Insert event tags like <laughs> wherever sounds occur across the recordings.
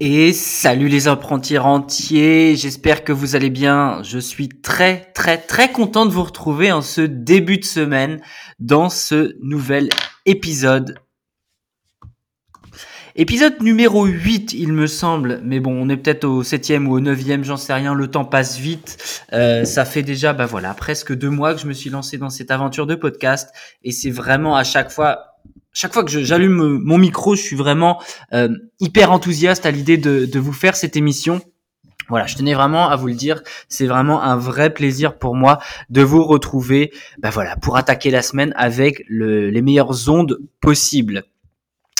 Et salut les apprentis rentiers, j'espère que vous allez bien. Je suis très très très content de vous retrouver en ce début de semaine dans ce nouvel épisode. Épisode numéro 8 il me semble, mais bon on est peut-être au septième ou au neuvième, j'en sais rien, le temps passe vite. Euh, ça fait déjà bah voilà presque deux mois que je me suis lancé dans cette aventure de podcast et c'est vraiment à chaque fois chaque fois que j'allume mon micro, je suis vraiment euh, hyper enthousiaste à l'idée de, de, vous faire cette émission. Voilà, je tenais vraiment à vous le dire, c'est vraiment un vrai plaisir pour moi de vous retrouver, bah voilà, pour attaquer la semaine avec le, les meilleures ondes possibles.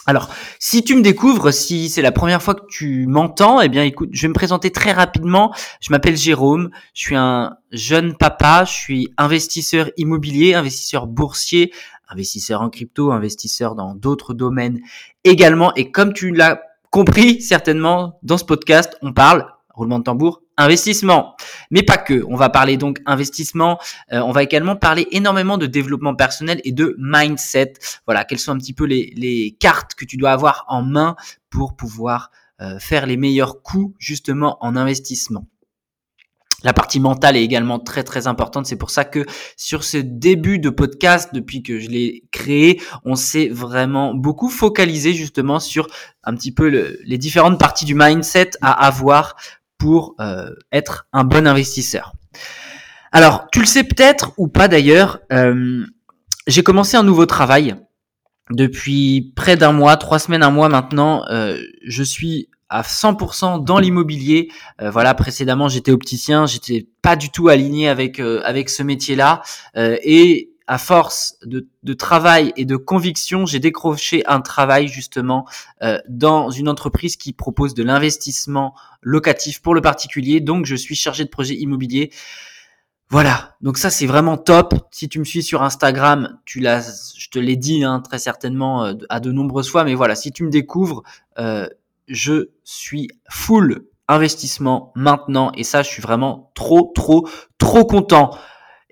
Alors, si tu me découvres, si c'est la première fois que tu m'entends, eh bien, écoute, je vais me présenter très rapidement. Je m'appelle Jérôme, je suis un jeune papa, je suis investisseur immobilier, investisseur boursier, investisseur en crypto, investisseur dans d'autres domaines également. Et comme tu l'as compris certainement dans ce podcast, on parle, roulement de tambour, investissement. Mais pas que. On va parler donc investissement. Euh, on va également parler énormément de développement personnel et de mindset. Voilà, quelles sont un petit peu les, les cartes que tu dois avoir en main pour pouvoir euh, faire les meilleurs coups justement en investissement. La partie mentale est également très très importante. C'est pour ça que sur ce début de podcast, depuis que je l'ai créé, on s'est vraiment beaucoup focalisé justement sur un petit peu les différentes parties du mindset à avoir pour euh, être un bon investisseur. Alors, tu le sais peut-être ou pas d'ailleurs, euh, j'ai commencé un nouveau travail depuis près d'un mois, trois semaines, un mois maintenant. Euh, je suis à 100% dans l'immobilier. Euh, voilà, précédemment j'étais opticien, j'étais pas du tout aligné avec euh, avec ce métier-là euh, et à force de, de, travail et de conviction, j'ai décroché un travail justement dans une entreprise qui propose de l'investissement locatif pour le particulier. Donc je suis chargé de projet immobilier. Voilà, donc ça c'est vraiment top. Si tu me suis sur Instagram, tu l'as, je te l'ai dit hein, très certainement à de nombreuses fois, mais voilà, si tu me découvres, euh, je suis full investissement maintenant et ça je suis vraiment trop trop trop content.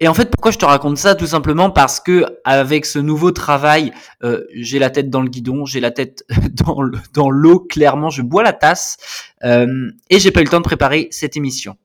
Et en fait, pourquoi je te raconte ça? Tout simplement parce que avec ce nouveau travail, euh, j'ai la tête dans le guidon, j'ai la tête <laughs> dans le, dans l'eau. Clairement, je bois la tasse euh, et j'ai pas eu le temps de préparer cette émission.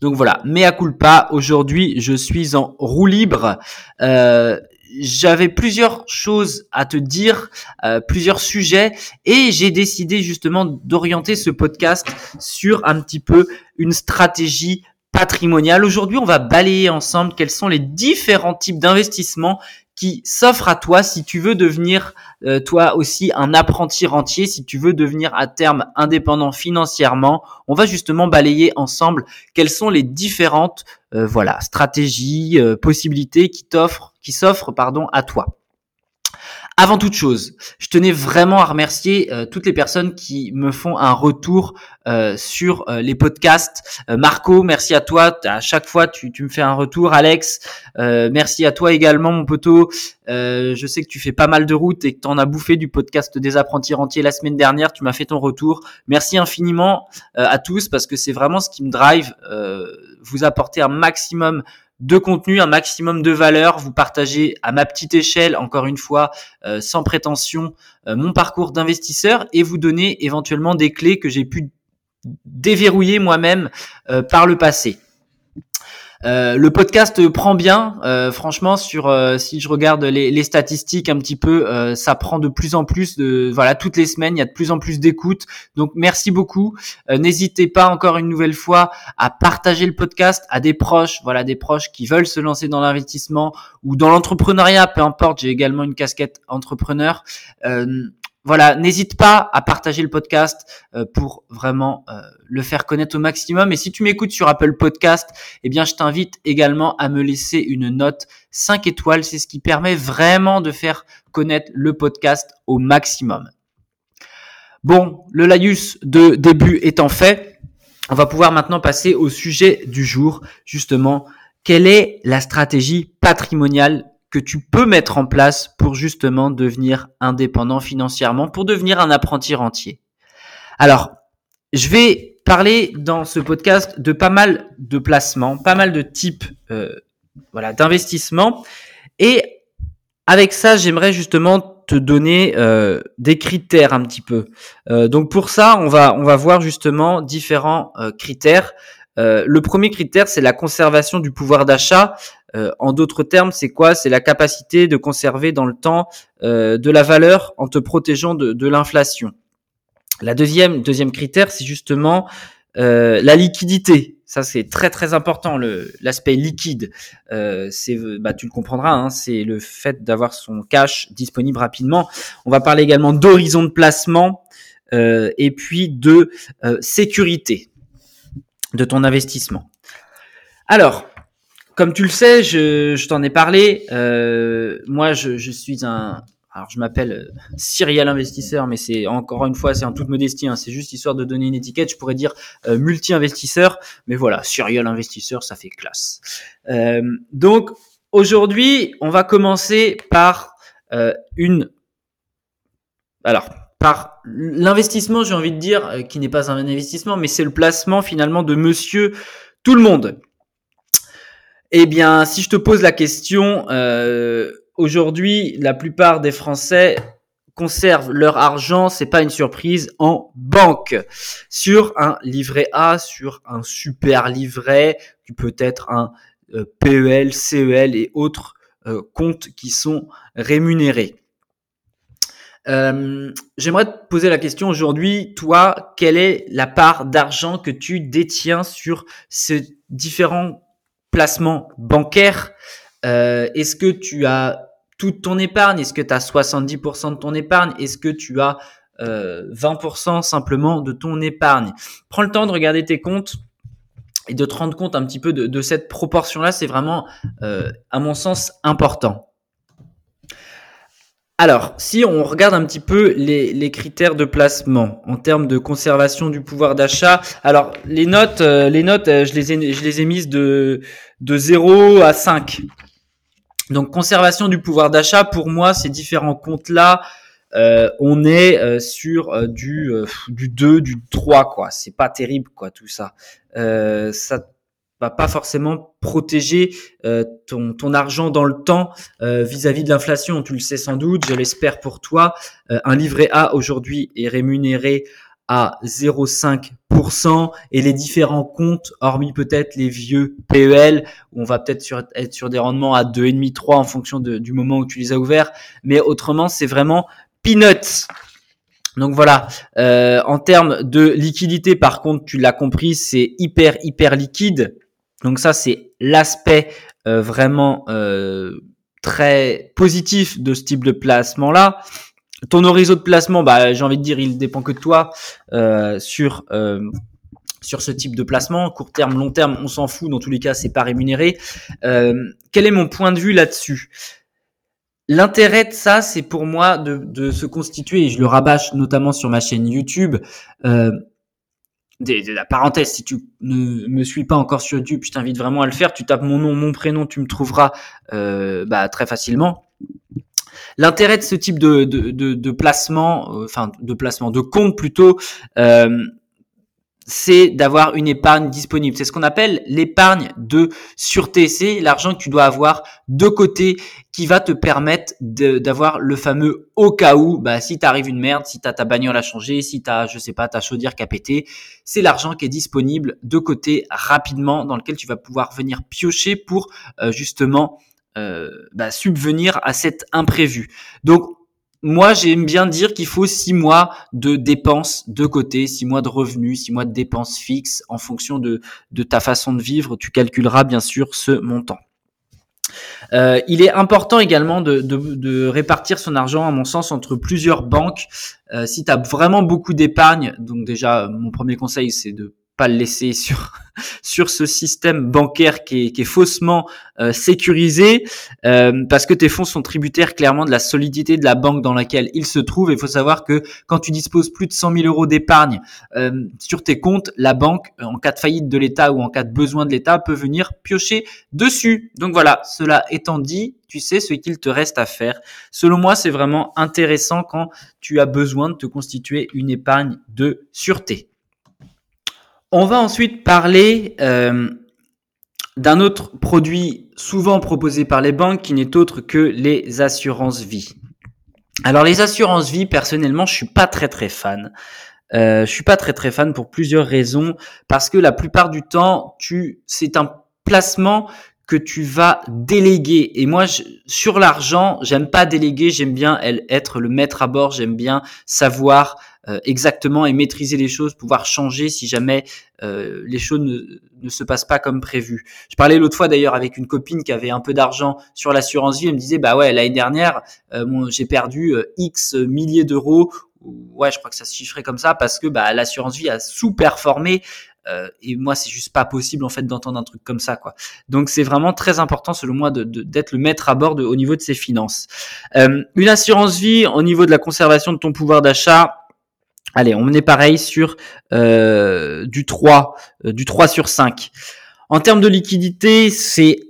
Donc voilà, mais à culpa. Aujourd'hui, je suis en roue libre. Euh, j'avais plusieurs choses à te dire, euh, plusieurs sujets, et j'ai décidé justement d'orienter ce podcast sur un petit peu une stratégie patrimoniale. Aujourd'hui, on va balayer ensemble quels sont les différents types d'investissements qui s'offrent à toi si tu veux devenir euh, toi aussi un apprenti rentier, si tu veux devenir à terme indépendant financièrement. On va justement balayer ensemble quelles sont les différentes euh, voilà stratégies, possibilités qui qui s'offre pardon à toi. Avant toute chose, je tenais vraiment à remercier euh, toutes les personnes qui me font un retour euh, sur euh, les podcasts. Marco, merci à toi. À chaque fois, tu, tu me fais un retour. Alex, merci à toi également, mon poteau. je sais que tu fais pas mal de routes et que tu en as bouffé du podcast des apprentis rentiers la semaine dernière. Tu m'as fait ton retour. Merci infiniment à tous parce que c'est vraiment ce qui me drive. vous apporter un maximum de contenu, un maximum de valeur, vous partagez à ma petite échelle, encore une fois, euh, sans prétention, euh, mon parcours d'investisseur et vous donnez éventuellement des clés que j'ai pu déverrouiller moi-même euh, par le passé. Euh, le podcast prend bien, euh, franchement. Sur euh, si je regarde les, les, statistiques un petit peu, ça prend de plus en plus de voilà toutes les semaines, il y a de plus en plus d'écoutes. Donc merci beaucoup. N'hésitez pas encore une nouvelle fois à partager le podcast à des proches, voilà des proches qui veulent se lancer dans l'investissement ou dans l'entrepreneuriat, peu importe. J'ai également une casquette entrepreneur voilà, n'hésite pas à partager le podcast euh, pour vraiment euh, le faire connaître au maximum. Et si tu m'écoutes sur Apple Podcast, eh bien, je t'invite également à me laisser une note 5 étoiles. C'est ce qui permet vraiment de faire connaître le podcast au maximum. Bon, le laïus de début étant fait, on va pouvoir maintenant passer au sujet du jour. Justement, quelle est la stratégie patrimoniale que tu peux mettre en place pour justement devenir indépendant financièrement, pour devenir un apprenti rentier. Alors, je vais parler dans ce podcast de pas mal de placements, pas mal de types euh, voilà, d'investissements. Et avec ça, j'aimerais justement te donner euh, des critères un petit peu. Euh, donc pour ça, on va on va voir justement différents critères. le premier critère, c'est la conservation du pouvoir d'achat. En d'autres termes, c'est quoi? C'est la capacité de conserver dans le temps de la valeur en te protégeant de, de l'inflation. La deuxième deuxième critère, c'est justement la liquidité. Ça, c'est très très important. L'aspect liquide, euh, bah, tu le comprendras, hein, c'est le fait d'avoir son cash disponible rapidement. On va parler également d'horizon de placement euh, et puis de euh, sécurité de ton investissement. Alors, comme tu le sais, je, je t'en ai parlé. Euh, moi, je, je suis un, alors je m'appelle euh, serial investisseur, mais c'est encore une fois, c'est en toute modestie, hein, c'est juste histoire de donner une étiquette. Je pourrais dire euh, multi-investisseur, mais voilà, serial investisseur, ça fait classe. Euh, donc aujourd'hui, on va commencer par euh, une, alors par l'investissement, j'ai envie de dire, euh, qui n'est pas un investissement, mais c'est le placement finalement de Monsieur Tout le Monde. Eh bien, si je te pose la question. Euh, aujourd'hui, la plupart des Français conservent leur argent, c'est pas une surprise, en banque, sur un livret A, sur un super livret, qui peut être un euh, PEL, CEL et autres euh, comptes qui sont rémunérés. J'aimerais te poser la question aujourd'hui, toi, quelle est la part d'argent que tu détiens sur ces différents placements bancaires euh, Est-ce que tu as toute ton épargne? Est-ce que tu as 70% de ton épargne? Est-ce que tu as euh, 20% simplement de ton épargne? Prends le temps de regarder tes comptes et de te rendre compte un petit peu de, cette proportion-là. C'est vraiment, euh, à mon sens, important. Alors, si on regarde un petit peu les, critères de placement en termes de conservation du pouvoir d'achat, alors les notes, euh, les notes, euh, je les ai, je les ai mises de, de 0 à 5. Donc conservation du pouvoir d'achat, pour moi, ces différents comptes-là, euh, on est sur du du 2, du 3 quoi. C'est pas terrible quoi tout ça. ça va pas forcément protéger ton ton argent dans le temps vis-à-vis -vis de l'inflation. Tu le sais sans doute, je l'espère pour toi. un livret A aujourd'hui est rémunéré à 0,5% et les différents comptes, hormis peut-être les vieux PEL, où on va peut-être être sur des rendements à 2,5, 3 en fonction du moment où tu les as ouverts, mais autrement c'est vraiment peanuts. Donc voilà, euh, en termes de liquidité, par contre, tu l'as compris, c'est hyper hyper liquide. Donc ça, c'est l'aspect euh, vraiment euh, très positif de ce type de placement là. Ton horizon de placement, bah, j'ai envie de dire, il dépend que de toi euh, sur sur ce type de placement. Court terme, long terme, on s'en fout. Dans tous les cas, c'est pas rémunéré. Quel est mon point de vue là-dessus? L'intérêt de ça, c'est pour moi de, de, se constituer, et je le rabâche notamment sur ma chaîne YouTube. La parenthèse, si tu ne me suis pas encore sur YouTube, je t'invite vraiment à le faire. Tu tapes mon nom, mon prénom, tu me trouveras euh, bah, très facilement. L'intérêt de ce type de, de, de, de placement, euh, enfin de placement, de compte plutôt, euh, c'est d'avoir une épargne disponible. C'est ce qu'on appelle l'épargne de sûreté. C'est l'argent que tu dois avoir de côté qui va te permettre d'avoir le fameux au cas où, bah, si t'arrive une merde, si t'as ta bagnole à changer, si t'as, je sais pas, ta chaudière qui a pété, c'est l'argent qui est disponible de côté rapidement dans lequel tu vas pouvoir venir piocher pour euh, justement euh, bah, subvenir à cet imprévu. Donc moi, j'aime bien dire qu'il faut six mois de dépenses de côté, six mois de revenus, six mois de dépenses fixes en fonction de, de ta façon de vivre. Tu calculeras bien sûr ce montant. Euh, il est important également de, répartir son argent, à mon sens, entre plusieurs banques. Euh, si tu vraiment beaucoup d'épargne, donc déjà, mon premier conseil, c'est de pas le laisser <laughs> sur sur ce système bancaire qui est, qui est faussement euh, sécurisé euh, parce que tes fonds sont tributaires clairement de la solidité de la banque dans laquelle ils se trouvent. Il faut savoir que quand tu disposes plus de 100 000 euros d'épargne euh, sur tes comptes, la banque, en cas de faillite de l'État ou en cas de besoin de l'État, peut venir piocher dessus. Donc voilà, cela étant dit, tu sais ce qu'il te reste à faire. Selon moi, c'est vraiment intéressant quand tu as besoin de te constituer une épargne de sûreté. On va ensuite parler euh, d'un autre produit souvent proposé par les banques qui n'est autre que les assurances vie. Alors les assurances vie, personnellement, je suis pas très très fan. Euh, je suis pas très très fan pour plusieurs raisons parce que la plupart du temps, c'est un placement que tu vas déléguer. Et moi, sur l'argent, j'aime pas déléguer, j'aime bien être le maître à bord, j'aime bien savoir exactement et maîtriser les choses, pouvoir changer si jamais euh, les choses ne, se passent pas comme prévu. Je parlais l'autre fois d'ailleurs avec une copine qui avait un peu d'argent sur l'assurance vie, elle me disait bah ouais l'année dernière euh, j'ai perdu X milliers d'euros ouais, je crois que ça se chiffrait comme ça parce que bah, l'assurance vie a sous-performé. Euh, et moi, c'est juste pas possible en fait d'entendre un truc comme ça, quoi. Donc, c'est vraiment très important, selon moi, d'être de, le maître à bord au niveau de ses finances. Euh, une assurance vie au niveau de la conservation de ton pouvoir d'achat. Allez, on est pareil sur euh, du 3, euh, du 3 sur 5. En termes de liquidité, c'est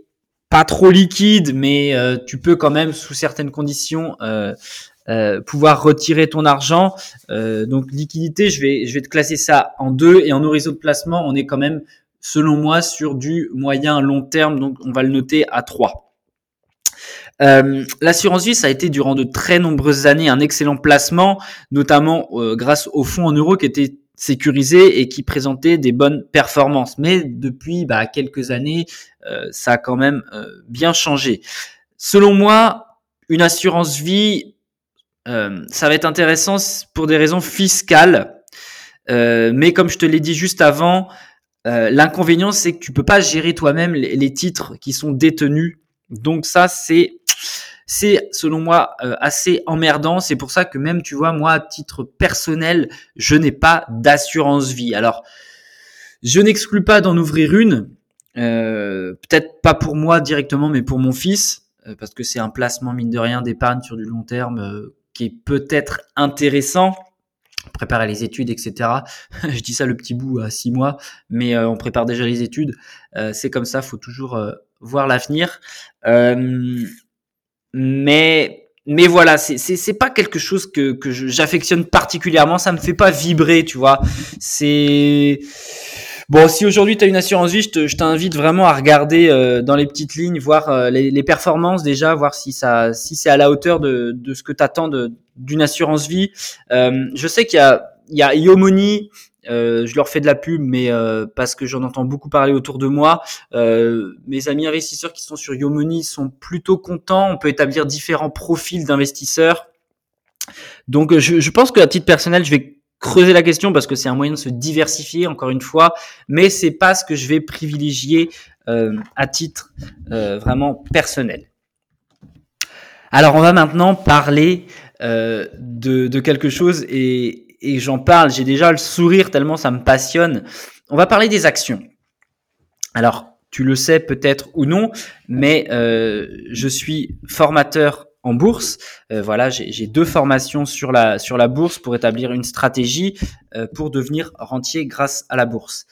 pas trop liquide, mais euh, tu peux quand même, sous certaines conditions, pouvoir retirer ton argent. Donc liquidité, je vais, je vais te classer ça en deux et en horizon de placement, on est quand même, selon moi, sur du moyen long terme. Donc on va le noter à 3. Euh, L'assurance vie, ça a été durant de très nombreuses années un excellent placement, notamment euh, grâce au fonds en euros qui était sécurisé et qui présentait des bonnes performances. Mais depuis bah, quelques années, euh, ça a quand même bien changé. Selon moi, une assurance vie ça va être intéressant pour des raisons fiscales. Mais comme je te l'ai dit juste avant, l'inconvénient c'est que tu peux pas gérer toi-même les, titres qui sont détenus. Donc ça c'est c'est selon moi assez emmerdant. C'est pour ça que même tu vois moi à titre personnel, je n'ai pas d'assurance vie. Alors je n'exclus pas d'en ouvrir une. Peut-être pas pour moi directement, mais pour mon fils, parce que c'est un placement mine de rien d'épargne sur du long terme qui est peut-être intéressant préparer les études, etc. <laughs> je dis ça le petit bout à six mois, mais euh, on prépare déjà les études. Euh, c'est comme ça, faut toujours euh, voir l'avenir. mais mais voilà, c'est c'est pas quelque chose que que j'affectionne particulièrement. Ça me fait pas vibrer, tu vois. C'est Bon, si aujourd'hui tu as une assurance vie, je t'invite vraiment à regarder euh, dans les petites lignes, voir euh, les, performances déjà, voir si ça, si c'est à la hauteur de, de ce que tu attends d'une assurance vie. Euh, je sais qu'il y a, il y a Yomoni, je leur fais de la pub, mais parce que j'en entends beaucoup parler autour de moi. mes amis investisseurs qui sont sur Yomoni sont plutôt contents. On peut établir différents profils d'investisseurs. Donc, je, je pense qu'à titre personnel, je vais creuser la question parce que c'est un moyen de se diversifier encore une fois, mais c'est pas ce que je vais privilégier euh, à titre euh, vraiment personnel. Alors on va maintenant parler euh, de, de, quelque chose et, et j'en parle, j'ai déjà le sourire tellement ça me passionne. On va parler des actions. Alors tu le sais peut-être ou non, mais je suis formateur en bourse. Euh, voilà, j'ai deux formations sur la sur la bourse pour établir une stratégie euh, pour devenir rentier grâce à la bourse.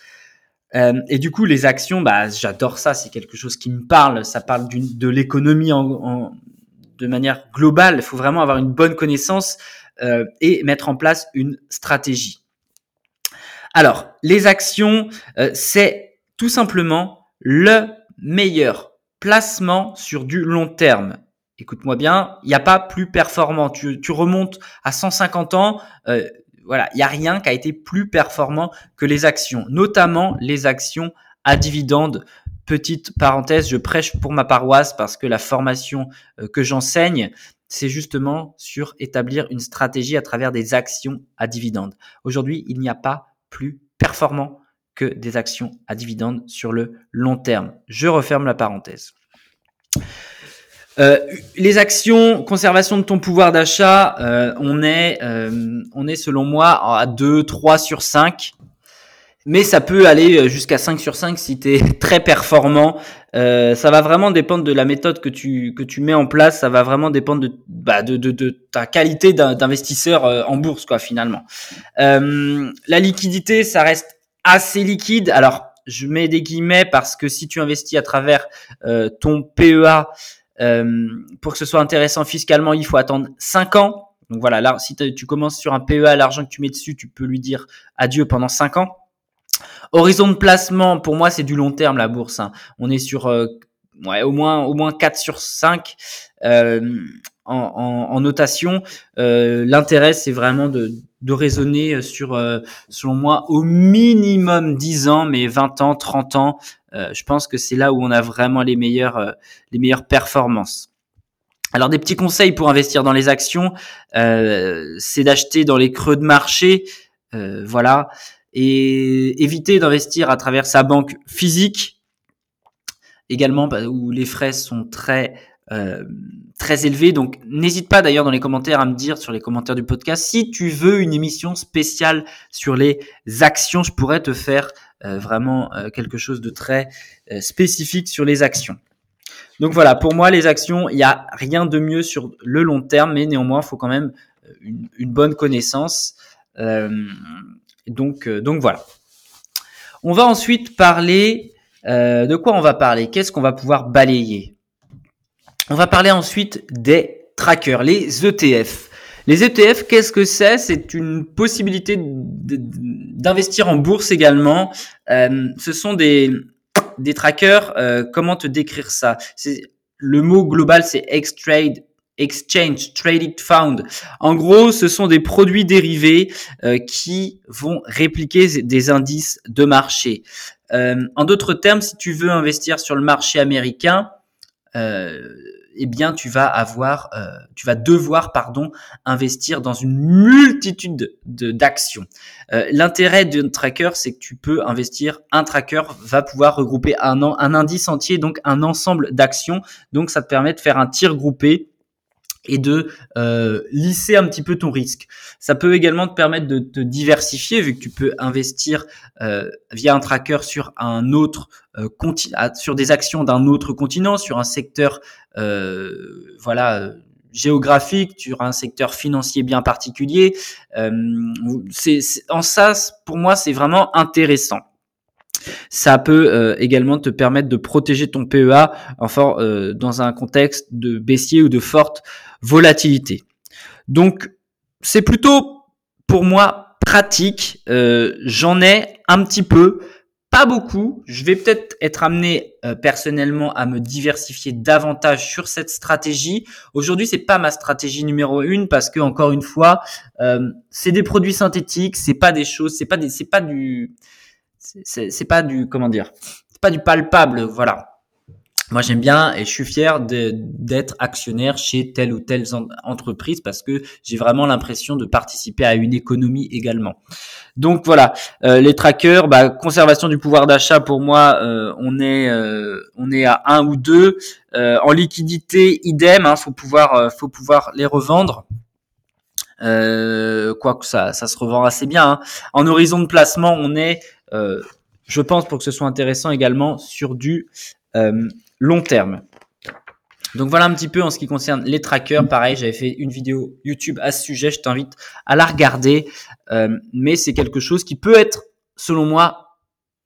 Euh, et du coup, les actions, bah, j'adore ça. C'est quelque chose qui me parle. Ça parle de l'économie en, de manière globale. Il faut vraiment avoir une bonne connaissance et mettre en place une stratégie. Alors, les actions, c'est tout simplement le meilleur placement sur du long terme écoute-moi bien, il n'y a pas plus performant. Tu, remontes à 150 ans, euh, voilà, il n'y a rien qui a été plus performant que les actions, notamment les actions à dividendes. Petite parenthèse, je prêche pour ma paroisse parce que la formation euh, que j'enseigne, c'est justement sur établir une stratégie à travers des actions à dividendes. Aujourd'hui, il n'y a pas plus performant que des actions à dividendes sur le long terme. Je referme la parenthèse. Euh, les actions, conservation de ton pouvoir d'achat, euh, on est, euh, on est selon moi à 2, 3 sur 5. Mais ça peut aller jusqu'à 5 sur 5 si tu es <laughs> très performant. ça va vraiment dépendre de la méthode que tu, que tu mets en place. Ça va vraiment dépendre de, bah, de, de, de ta qualité d'investisseur en bourse, quoi, finalement. la liquidité, ça reste assez liquide. Alors, je mets des guillemets parce que si tu investis à travers ton PEA, euh, pour que ce soit intéressant fiscalement, il faut attendre 5 ans. Donc voilà, là, si tu commences sur un PEA, l'argent que tu mets dessus, tu peux lui dire adieu pendant 5 ans. Horizon de placement, pour moi, c'est du long terme la bourse. Hein. On est sur euh, au moins au moins 4 sur 5 euh, en, notation. Euh, L'intérêt, c'est vraiment de, de raisonner sur, selon moi, au minimum 10 ans, mais 20 ans, 30 ans. Je pense que c'est là où on a vraiment les meilleures, les meilleures performances. Alors des petits conseils pour investir dans les actions, c'est d'acheter dans les creux de marché, voilà, et éviter d'investir à travers sa banque physique également bah, où les frais sont très euh, très élevés. Donc n'hésite pas d'ailleurs dans les commentaires à me dire sur les commentaires du podcast si tu veux une émission spéciale sur les actions, je pourrais te faire euh, vraiment euh, quelque chose de très spécifique sur les actions. Donc voilà, pour moi les actions, il n'y a rien de mieux sur le long terme, mais néanmoins il faut quand même une, une bonne connaissance. Donc donc voilà. On va ensuite parler euh, de quoi on va parler? Qu'est-ce qu'on va pouvoir balayer? On va parler ensuite des trackers, les ETF. Les ETF, qu'est-ce que c'est? C'est une possibilité d'investir en bourse également. Euh, ce sont des, trackers. Euh, comment te décrire ça? Le mot global, c'est X-Trade Exchange Traded Fund. En gros, ce sont des produits dérivés qui vont répliquer des indices de marché. Euh, en d'autres termes, si tu veux investir sur le marché américain, euh, eh bien, tu vas avoir, euh, tu vas devoir, pardon, investir dans une multitude de d'actions. Euh, L'intérêt d'un tracker, c'est que tu peux investir. Un tracker va pouvoir regrouper un indice entier, donc un ensemble d'actions. Donc, ça te permet de faire un tir groupé et de euh, lisser un petit peu ton risque. Ça peut également te permettre de te diversifier vu que tu peux investir euh, via un tracker sur un autre euh, sur des actions d'un autre continent, sur un secteur euh, voilà géographique, sur un secteur financier bien particulier. Euh, c'est en ça, pour moi, c'est vraiment intéressant. Ça peut euh, également te permettre de protéger ton PEA enfin, euh, dans un contexte de baissier ou de forte volatilité. Donc, c'est plutôt pour moi pratique. Euh, j'en ai un petit peu, pas beaucoup. Je vais peut-être être amené personnellement à me diversifier davantage sur cette stratégie. Aujourd'hui, c'est pas ma stratégie numéro une parce que encore une fois, c'est des produits synthétiques, c'est pas des choses, c'est pas des, c'est pas du c'est pas du comment dire, c'est pas du palpable, voilà. Moi, j'aime bien et je suis fier d'être actionnaire chez telle ou telle entreprise parce que j'ai vraiment l'impression de participer à une économie également. Donc voilà, euh, les trackers, bah, conservation du pouvoir d'achat pour moi, euh, on est euh, on est à un ou deux. en liquidité, idem, hein, faut pouvoir faut pouvoir les revendre. Euh, quoique ça, ça se revend assez bien. Hein. En horizon de placement, on est euh, je pense pour que ce soit intéressant également sur du euh, long terme. Donc voilà un petit peu en ce qui concerne les trackers. Pareil, j'avais fait une vidéo YouTube à ce sujet. Je t'invite à la regarder. Euh, mais c'est quelque chose qui peut être, selon moi,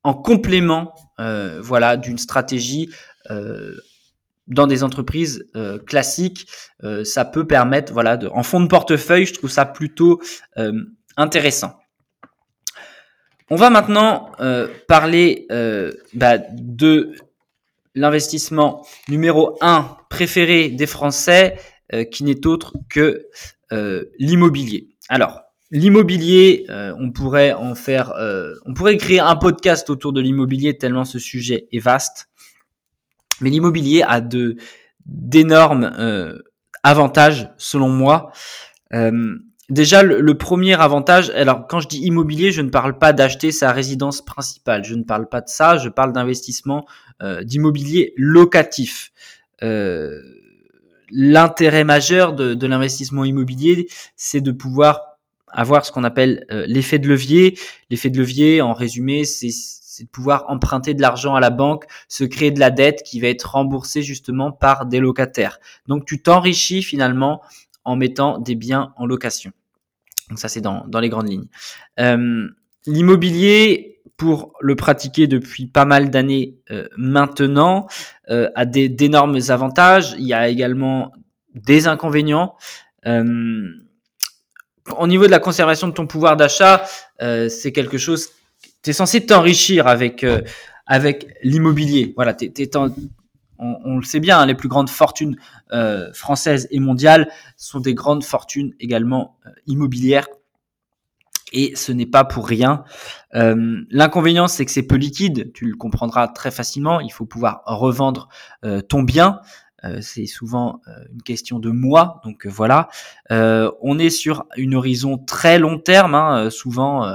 en complément, voilà, d'une stratégie dans des entreprises classiques. ça peut permettre, voilà, de, en fond de portefeuille, je trouve ça plutôt intéressant. On va maintenant euh, parler euh, bah, de l'investissement numéro un préféré des Français, euh, qui n'est autre que l'immobilier. Alors, l'immobilier, on pourrait en faire, on pourrait créer un podcast autour de l'immobilier tellement ce sujet est vaste. Mais l'immobilier a de d'énormes avantages selon moi. Déjà, le, premier avantage, alors quand je dis immobilier, je ne parle pas d'acheter sa résidence principale, je ne parle pas de ça, je parle d'investissement euh, d'immobilier locatif. Euh, L'intérêt majeur de, l'investissement immobilier, c'est de pouvoir avoir ce qu'on appelle euh, l'effet de levier. L'effet de levier, en résumé, c'est de pouvoir emprunter de l'argent à la banque, se créer de la dette qui va être remboursée justement par des locataires. Donc tu t'enrichis finalement en mettant des biens en location. Donc ça, c'est dans, les grandes lignes. Euh, L'immobilier, pour le pratiquer depuis pas mal d'années euh, maintenant, euh, a d'énormes avantages. Il y a également des inconvénients. Euh, au niveau de la conservation de ton pouvoir d'achat, euh, c'est quelque chose es censé t'enrichir avec avec l'immobilier. Voilà, t'es, t'es on, on, le sait bien, hein, les plus grandes fortunes françaises et mondiales sont des grandes fortunes également immobilières et ce n'est pas pour rien. Euh, L'inconvénient, c'est que c'est peu liquide, tu le comprendras très facilement, il faut pouvoir revendre euh, ton bien. Euh, c'est souvent euh, une question de mois, donc voilà. on est sur une horizon très long terme, hein, souvent,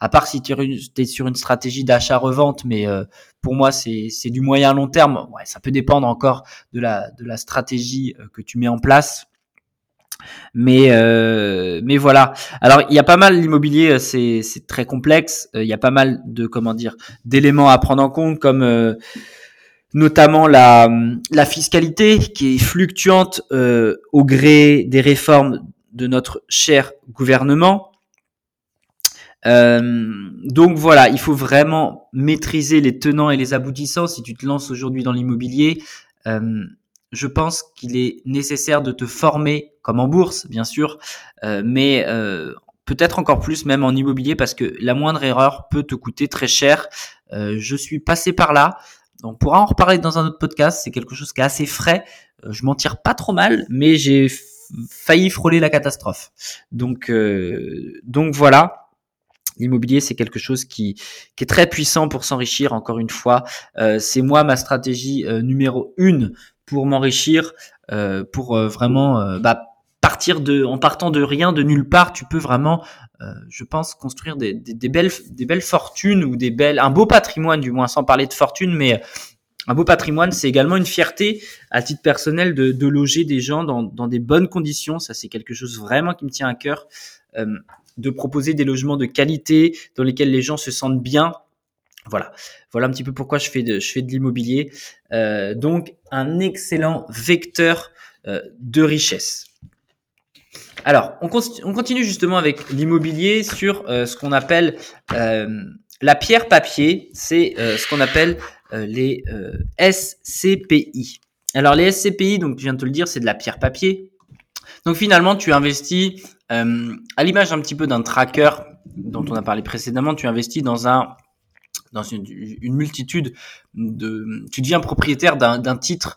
à part si tu es sur une stratégie d'achat-revente, mais pour moi c'est du moyen long terme. Ouais, ça peut dépendre encore de la, de la stratégie que tu mets en place. Mais euh, mais voilà. Alors il y a pas mal l'immobilier, euh, c'est c'est très complexe. Euh, il y a pas mal de comment dire d'éléments à prendre en compte, comme notamment la la fiscalité qui est fluctuante au gré des réformes de notre cher gouvernement. donc voilà, il faut vraiment maîtriser les tenants et les aboutissants si tu te lances aujourd'hui dans l'immobilier je pense qu'il est nécessaire de te former, comme en bourse, bien sûr, euh, mais euh, peut-être encore plus même en immobilier parce que la moindre erreur peut te coûter très cher. Euh, je suis passé par là. On pourra en reparler dans un autre podcast. C'est quelque chose qui est assez frais. je m'en tire pas trop mal, mais j'ai failli frôler la catastrophe. Donc, donc voilà. L'immobilier, c'est quelque chose qui, qui, est très puissant pour s'enrichir. Encore une fois, c'est moi ma stratégie numéro une pour m'enrichir, euh, pour euh, vraiment euh, bah, partir de, en partant de rien, de nulle part, tu peux vraiment, je pense, construire des, des, belles, des belles fortunes ou des belles, un beau patrimoine du moins, sans parler de fortune, mais un beau patrimoine, c'est également une fierté à titre personnel de, de loger des gens dans, dans, des bonnes conditions. Ça, c'est quelque chose vraiment qui me tient à cœur. de proposer des logements de qualité dans lesquels les gens se sentent bien voilà, voilà un petit peu pourquoi je fais de, l'immobilier. Euh, donc un excellent vecteur euh, de richesse. Alors, on, on, continue justement avec l'immobilier sur euh, ce qu'on appelle la pierre papier. C'est ce qu'on appelle les SCPI. Alors les SCPI, donc je viens de te le dire, c'est de la pierre papier. Donc finalement, tu investis à l'image un petit peu d'un tracker dont on a parlé précédemment. Tu investis dans un dans une, une, multitude de, tu deviens propriétaire d'un titre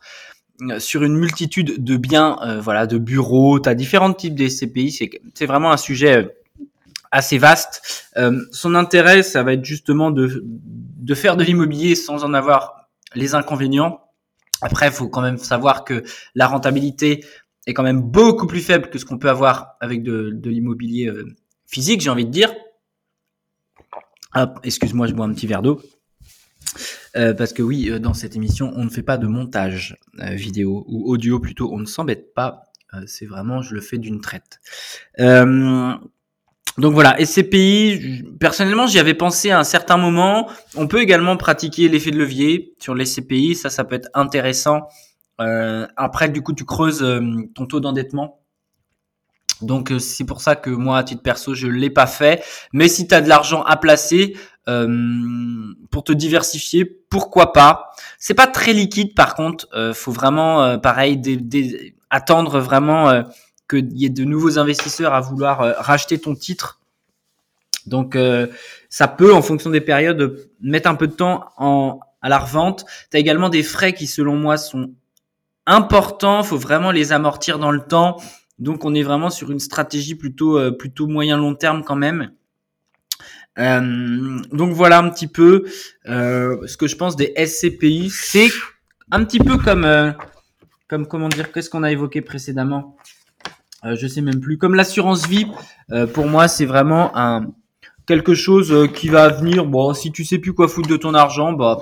euh, sur une multitude de biens, euh, voilà, de bureaux. Tu as différents types de SCPI. C'est vraiment un sujet euh, assez vaste. son intérêt, ça va être justement de, de faire de l'immobilier sans en avoir les inconvénients. Après, il faut quand même savoir que la rentabilité est quand même beaucoup plus faible que ce qu'on peut avoir avec de, de l'immobilier physique, j'ai envie de dire excuse-moi, je bois un petit verre d'eau. Euh, parce que oui, euh, dans cette émission, on ne fait pas de montage euh, vidéo ou audio plutôt, on ne s'embête pas. c'est vraiment, je le fais d'une traite. donc voilà, SCPI, personnellement, j'y avais pensé à un certain moment. On peut également pratiquer l'effet de levier sur les CPI, ça, ça peut être intéressant. après, du coup, tu creuses ton taux d'endettement donc euh, c'est pour ça que moi à titre perso je l'ai pas fait. Mais si tu as de l'argent à placer euh, pour te diversifier, pourquoi pas? C'est pas très liquide par contre. Euh, faut vraiment euh, pareil attendre vraiment qu'il y ait de nouveaux investisseurs à vouloir racheter ton titre. Donc ça peut en fonction des périodes mettre un peu de temps à la revente. Tu également des frais qui selon moi sont importants. Faut vraiment les amortir dans le temps. Donc on est vraiment sur une stratégie plutôt euh, plutôt moyen long terme quand même. Euh, donc voilà un petit peu euh, ce que je pense des SCPI. C'est un petit peu comme comme comment dire qu'est-ce qu'on a évoqué précédemment? je sais même plus. Comme l'assurance vie, pour moi c'est vraiment un quelque chose qui va venir. Bon, si tu sais plus quoi foutre de ton argent, bah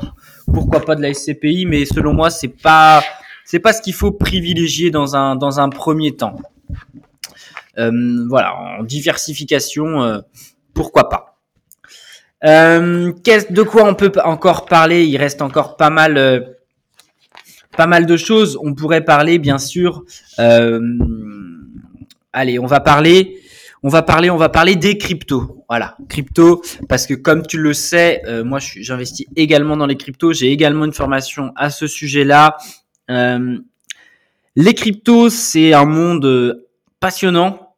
pourquoi pas de la SCPI, mais selon moi c'est pas c'est pas ce qu'il faut privilégier dans un dans un premier temps. Euh, voilà, en diversification, euh, pourquoi pas. Euh, de quoi on peut encore parler? Il reste encore pas mal, de choses. On pourrait parler, bien sûr. allez, on va parler on va parler, on va parler des cryptos. Voilà, crypto, parce que comme tu le sais, moi j'investis également dans les cryptos. J'ai également une formation à ce sujet-là. Les cryptos, c'est un monde passionnant.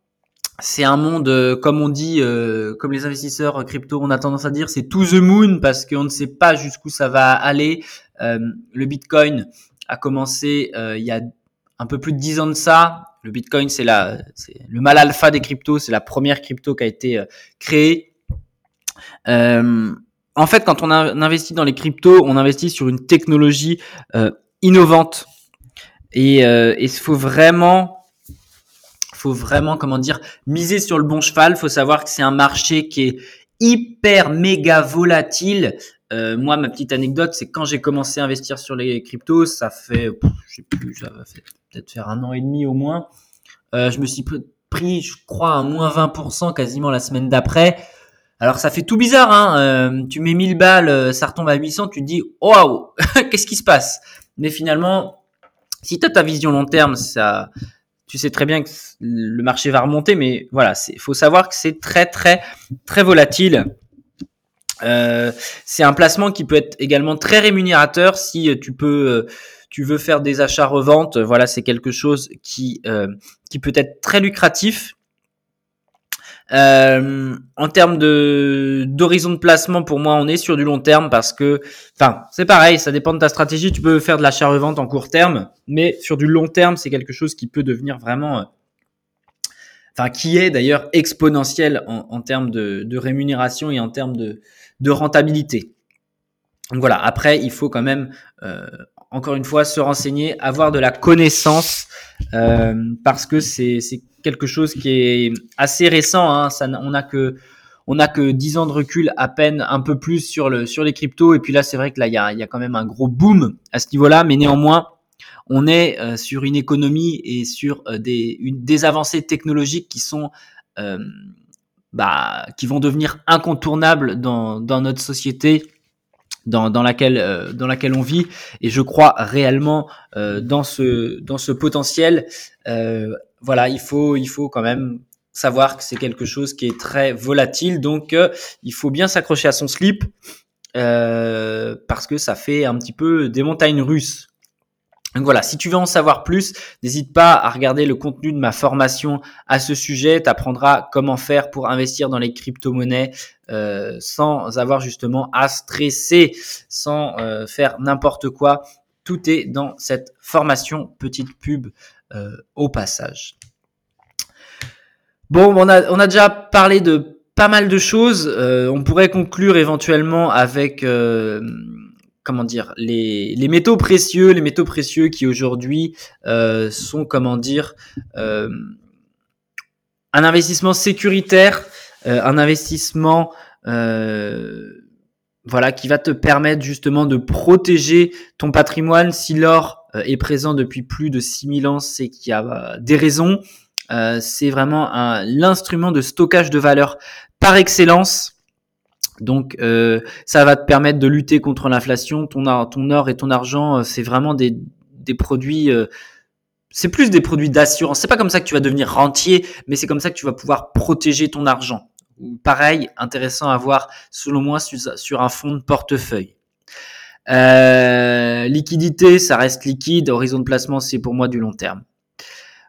c'est un monde, euh, comme on dit, euh, comme les investisseurs crypto, on a tendance à dire, c'est to the moon parce qu'on ne sait pas jusqu'où ça va aller. Euh, le Bitcoin a commencé il y a un peu plus de dix ans de ça. Le Bitcoin, c'est la, c'est le mal alpha des cryptos, c'est la première crypto qui a été créée. en fait, quand on, investit dans les cryptos, on investit sur une technologie innovante. Et il faut vraiment faut vraiment, comment dire, miser sur le bon cheval. Faut savoir que c'est un marché qui est hyper méga volatile. Euh, moi, ma petite anecdote, c'est quand j'ai commencé à investir sur les cryptos, ça fait, je sais plus, ça va peut-être faire un an et demi au moins. Euh, je me suis pris, je crois, un moins 20% quasiment la semaine d'après. Alors ça fait tout bizarre, hein. Euh, tu mets 1000 balles, ça retombe à 800, tu te dis, waouh, <laughs> qu'est-ce qui se passe? Mais finalement, si tu as ta vision long terme, ça, tu sais très bien que le marché va remonter, mais voilà, il faut savoir que c'est très très très volatile. Euh, c'est un placement qui peut être également très rémunérateur si tu peux, euh, tu veux faire des achats reventes. Voilà, c'est quelque chose qui euh, qui peut être très lucratif. Euh, en termes de d'horizon de placement, pour moi, on est sur du long terme parce que, enfin, c'est pareil, ça dépend de ta stratégie. Tu peux faire de l'achat-revente en court terme, mais sur du long terme, c'est quelque chose qui peut devenir vraiment, euh, enfin, qui est d'ailleurs exponentiel en, en termes de, de, rémunération et en termes de, de rentabilité. Donc voilà. Après, il faut quand même, euh, encore une fois, se renseigner, avoir de la connaissance, euh, parce que c'est quelque chose qui est assez récent. Hein. On a que on que 10 ans de recul, à peine un peu plus sur le sur les cryptos. Et puis là, c'est vrai que là, il y a, y a quand même un gros boom à ce niveau-là. Mais néanmoins, on est euh, sur une économie et sur euh, des, des avancées technologiques qui sont euh, bah, qui vont devenir incontournables dans, dans notre société dans, dans laquelle dans laquelle on vit et je crois réellement dans ce dans ce potentiel voilà il faut il faut quand même savoir que c'est quelque chose qui est très volatile donc il faut bien s'accrocher à son slip parce que ça fait un petit peu des montagnes russes donc voilà, si tu veux en savoir plus, n'hésite pas à regarder le contenu de ma formation à ce sujet. Tu apprendras comment faire pour investir dans les crypto-monnaies euh, sans avoir justement à stresser, sans euh, faire n'importe quoi. Tout est dans cette formation. Petite pub euh, au passage. Bon, on a, on a déjà parlé de pas mal de choses. on pourrait conclure éventuellement avec comment dire les, les métaux précieux, les métaux précieux qui aujourd'hui euh, sont comment dire euh, un investissement sécuritaire, euh, un investissement voilà qui va te permettre justement de protéger ton patrimoine si l'or est présent depuis plus de 6000 ans, c'est qu'il y a des raisons. c'est vraiment l'instrument de stockage de valeur par excellence donc euh, ça va te permettre de lutter contre l'inflation. Ton, ton or et ton argent, euh, c'est vraiment des, des produits. Euh, c'est plus des produits d'assurance. C'est pas comme ça que tu vas devenir rentier, mais c'est comme ça que tu vas pouvoir protéger ton argent. Pareil, intéressant à voir selon moi sur, un fonds de portefeuille. Liquidité, ça reste liquide. Horizon de placement, c'est pour moi du long terme.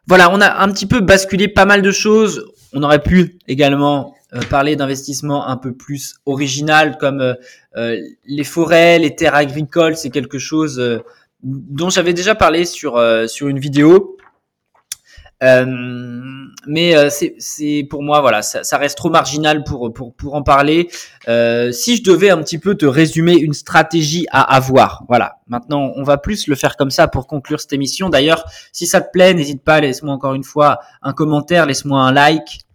Voilà, on a un petit peu basculé pas mal de choses. On aurait pu également euh, parler d'investissement un peu plus original comme euh, euh, les forêts, les terres agricoles, c'est quelque chose dont j'avais déjà parlé sur sur une vidéo. Mais c'est pour moi voilà ça, ça, reste trop marginal pour pour pour en parler. si je devais un petit peu te résumer une stratégie à avoir, voilà. Maintenant on va plus le faire comme ça pour conclure cette émission. D'ailleurs si ça te plaît n'hésite pas laisse-moi encore une fois un commentaire, laisse-moi un like,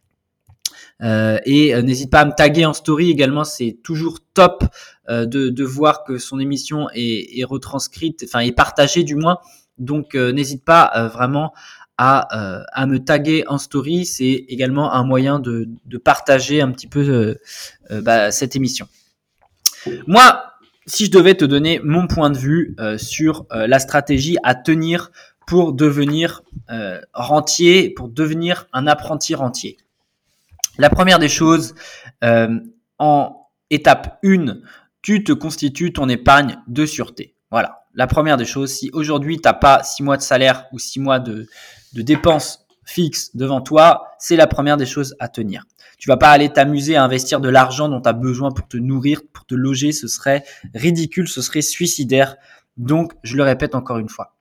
euh, et euh, n'hésite pas à me taguer en story également, c'est toujours top euh, de, de, voir que son émission est, est retranscrite, enfin est partagée du moins. Donc n'hésite pas vraiment à, à, me taguer en story. C'est également un moyen de, de, partager un petit peu bah, cette émission. Moi, si je devais te donner mon point de vue sur la stratégie à tenir pour devenir rentier, pour devenir un apprenti rentier. La première des choses, euh, en étape 1, tu te constitues ton épargne de sûreté. Voilà. La première des choses, si aujourd'hui tu n'as pas 6 mois de salaire ou 6 mois de, de dépenses fixe devant toi, c'est la première des choses à tenir. Tu vas pas aller t'amuser à investir de l'argent dont tu as besoin pour te nourrir, pour te loger, ce serait ridicule, ce serait suicidaire. Donc, je le répète encore une fois.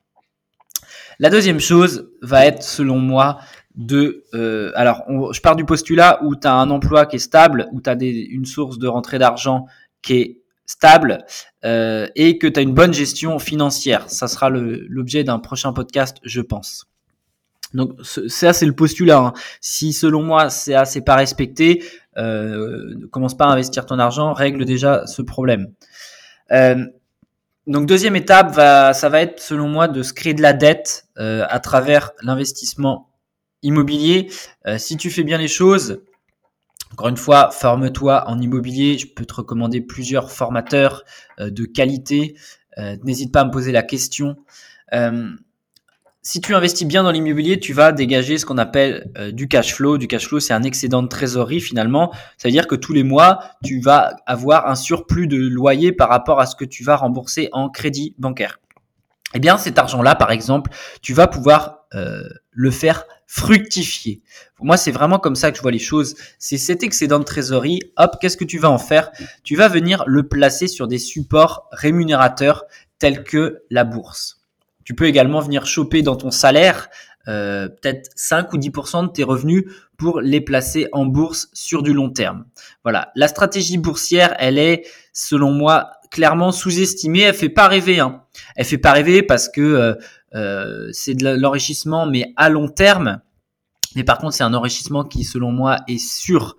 La deuxième chose va être, selon moi, de... Euh, alors, je pars du postulat où tu as un emploi qui est stable, où tu as une source de rentrée d'argent qui est stable euh, et que tu as une bonne gestion financière. Ça sera l'objet d'un prochain podcast, je pense. Donc ça c'est le postulat. Hein. Si selon moi c'est assez pas respecté, euh, ne commence pas à investir ton argent, règle déjà ce problème. Euh, donc deuxième étape, va, ça va être selon moi de se créer de la dette euh, à travers l'investissement immobilier. Euh, si tu fais bien les choses, encore une fois, forme-toi en immobilier. Je peux te recommander plusieurs formateurs euh, de qualité. N'hésite pas à me poser la question si tu investis bien dans l'immobilier, tu vas dégager ce qu'on appelle euh, du cash flow. Du cash flow, c'est un excédent de trésorerie finalement. Ça veut dire que tous les mois, tu vas avoir un surplus de loyer par rapport à ce que tu vas rembourser en crédit bancaire. Eh bien, cet argent-là, par exemple, tu vas pouvoir euh, le faire fructifier. moi, c'est vraiment comme ça que je vois les choses. C'est cet excédent de trésorerie. Hop, qu'est-ce que tu vas en faire? Tu vas venir le placer sur des supports rémunérateurs tels que la bourse. Tu peux également venir choper dans ton salaire euh, peut-être 5 ou 10% de tes revenus pour les placer en bourse sur du long terme. Voilà, la stratégie boursière, elle est, selon moi, clairement sous-estimée. Elle fait pas rêver. Hein. Elle fait pas rêver parce que euh, euh, c'est de l'enrichissement, mais à long terme. Mais par contre, c'est un enrichissement qui, selon moi, est sûr,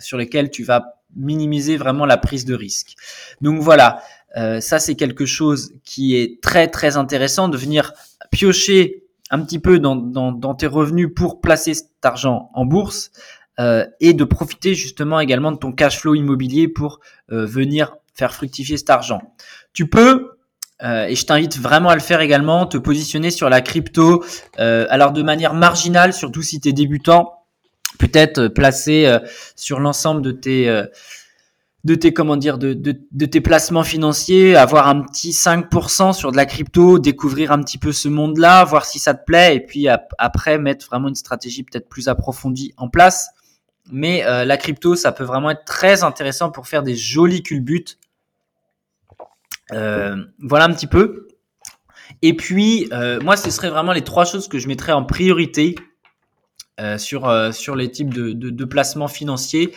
sur lequel tu vas minimiser vraiment la prise de risque. Donc voilà, euh, ça, c'est quelque chose qui est très très intéressant de venir piocher un petit peu dans, dans, dans tes revenus pour placer cet argent en bourse euh, et de profiter justement également de ton cash flow immobilier pour euh, venir faire fructifier cet argent. Tu peux, euh, et je t'invite vraiment à le faire également, te positionner sur la crypto, euh, alors de manière marginale, surtout si tu es débutant, peut-être placer sur l'ensemble de tes de tes comment dire de, tes placements financiers, avoir un petit 5% sur de la crypto, découvrir un petit peu ce monde-là, voir si ça te plaît et puis après mettre vraiment une stratégie peut-être plus approfondie en place. Mais euh, la crypto, ça peut vraiment être très intéressant pour faire des jolis culbutes. Euh, voilà un petit peu. Et puis euh, moi, ce serait vraiment les trois choses que je mettrais en priorité sur les types de placements financiers.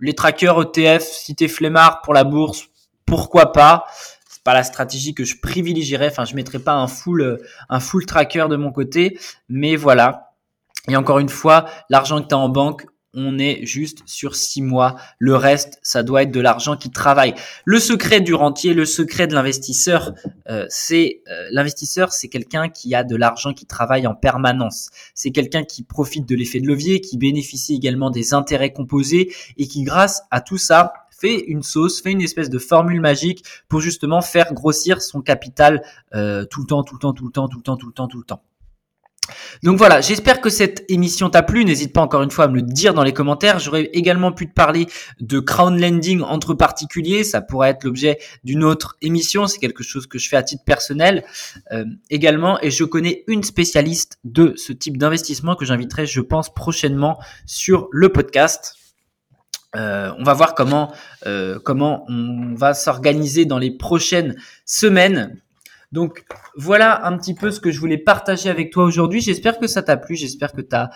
Les trackers ETF, si t'es flemmard pour la bourse, pourquoi pas? C'est pas la stratégie que je privilégierais. Enfin, je mettrais pas un full, euh, un full tracker de mon côté, mais voilà. Et encore une fois, l'argent que tu as en banque, on est juste sur six mois. Le reste, ça doit être de l'argent qui travaille. Le secret du rentier, le secret de l'investisseur, euh, c'est euh, l'investisseur, c'est quelqu'un qui a de l'argent qui travaille en permanence. C'est quelqu'un qui profite de l'effet de levier, qui bénéficie également des intérêts composés et qui, grâce à tout ça, fait une sauce, fait une espèce de formule magique pour justement faire grossir son capital euh, tout le temps, tout le temps, tout le temps, tout le temps, tout le temps, tout le temps. Donc voilà, j'espère que cette émission t'a plu. N'hésite pas encore une fois à me le dire dans les commentaires. J'aurais également pu te parler de crowdlending entre particuliers. Ça pourrait être l'objet d'une autre émission. C'est quelque chose que je fais à titre personnel euh, également. Et je connais une spécialiste de ce type d'investissement que j'inviterai, je pense, prochainement sur le podcast. Euh, on va voir comment euh, comment on va s'organiser dans les prochaines semaines donc voilà un petit peu ce que je voulais partager avec toi aujourd'hui. J'espère que ça t'a plu, j'espère que tu as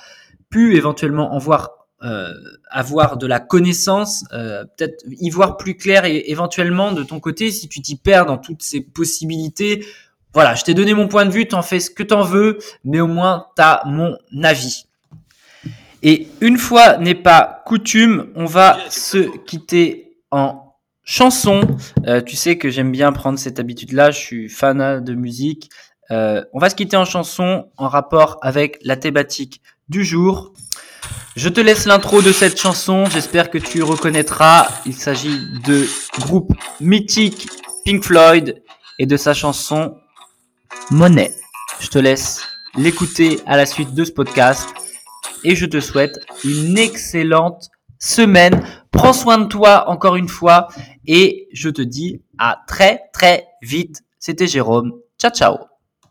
pu éventuellement en voir euh, avoir de la connaissance, euh, peut-être y voir plus clair et éventuellement de ton côté, si tu t'y perds dans toutes ces possibilités, voilà, je t'ai donné mon point de vue, t'en fais ce que t'en veux, mais au moins t'as mon avis. Et une fois n'est pas coutume, on va se quitter en chanson. Euh, tu sais que j'aime bien prendre cette habitude-là. Je suis fan de musique. Euh, on va se quitter en chanson en rapport avec la thématique du jour. Je te laisse l'intro de cette chanson. J'espère que tu reconnaîtras. Il s'agit de groupe mythique Pink Floyd et de sa chanson Monet. Je te laisse l'écouter à la suite de ce podcast et je te souhaite une excellente semaine. Prends soin de toi encore une fois et je te dis à très très vite. C'était Jérôme. Ciao ciao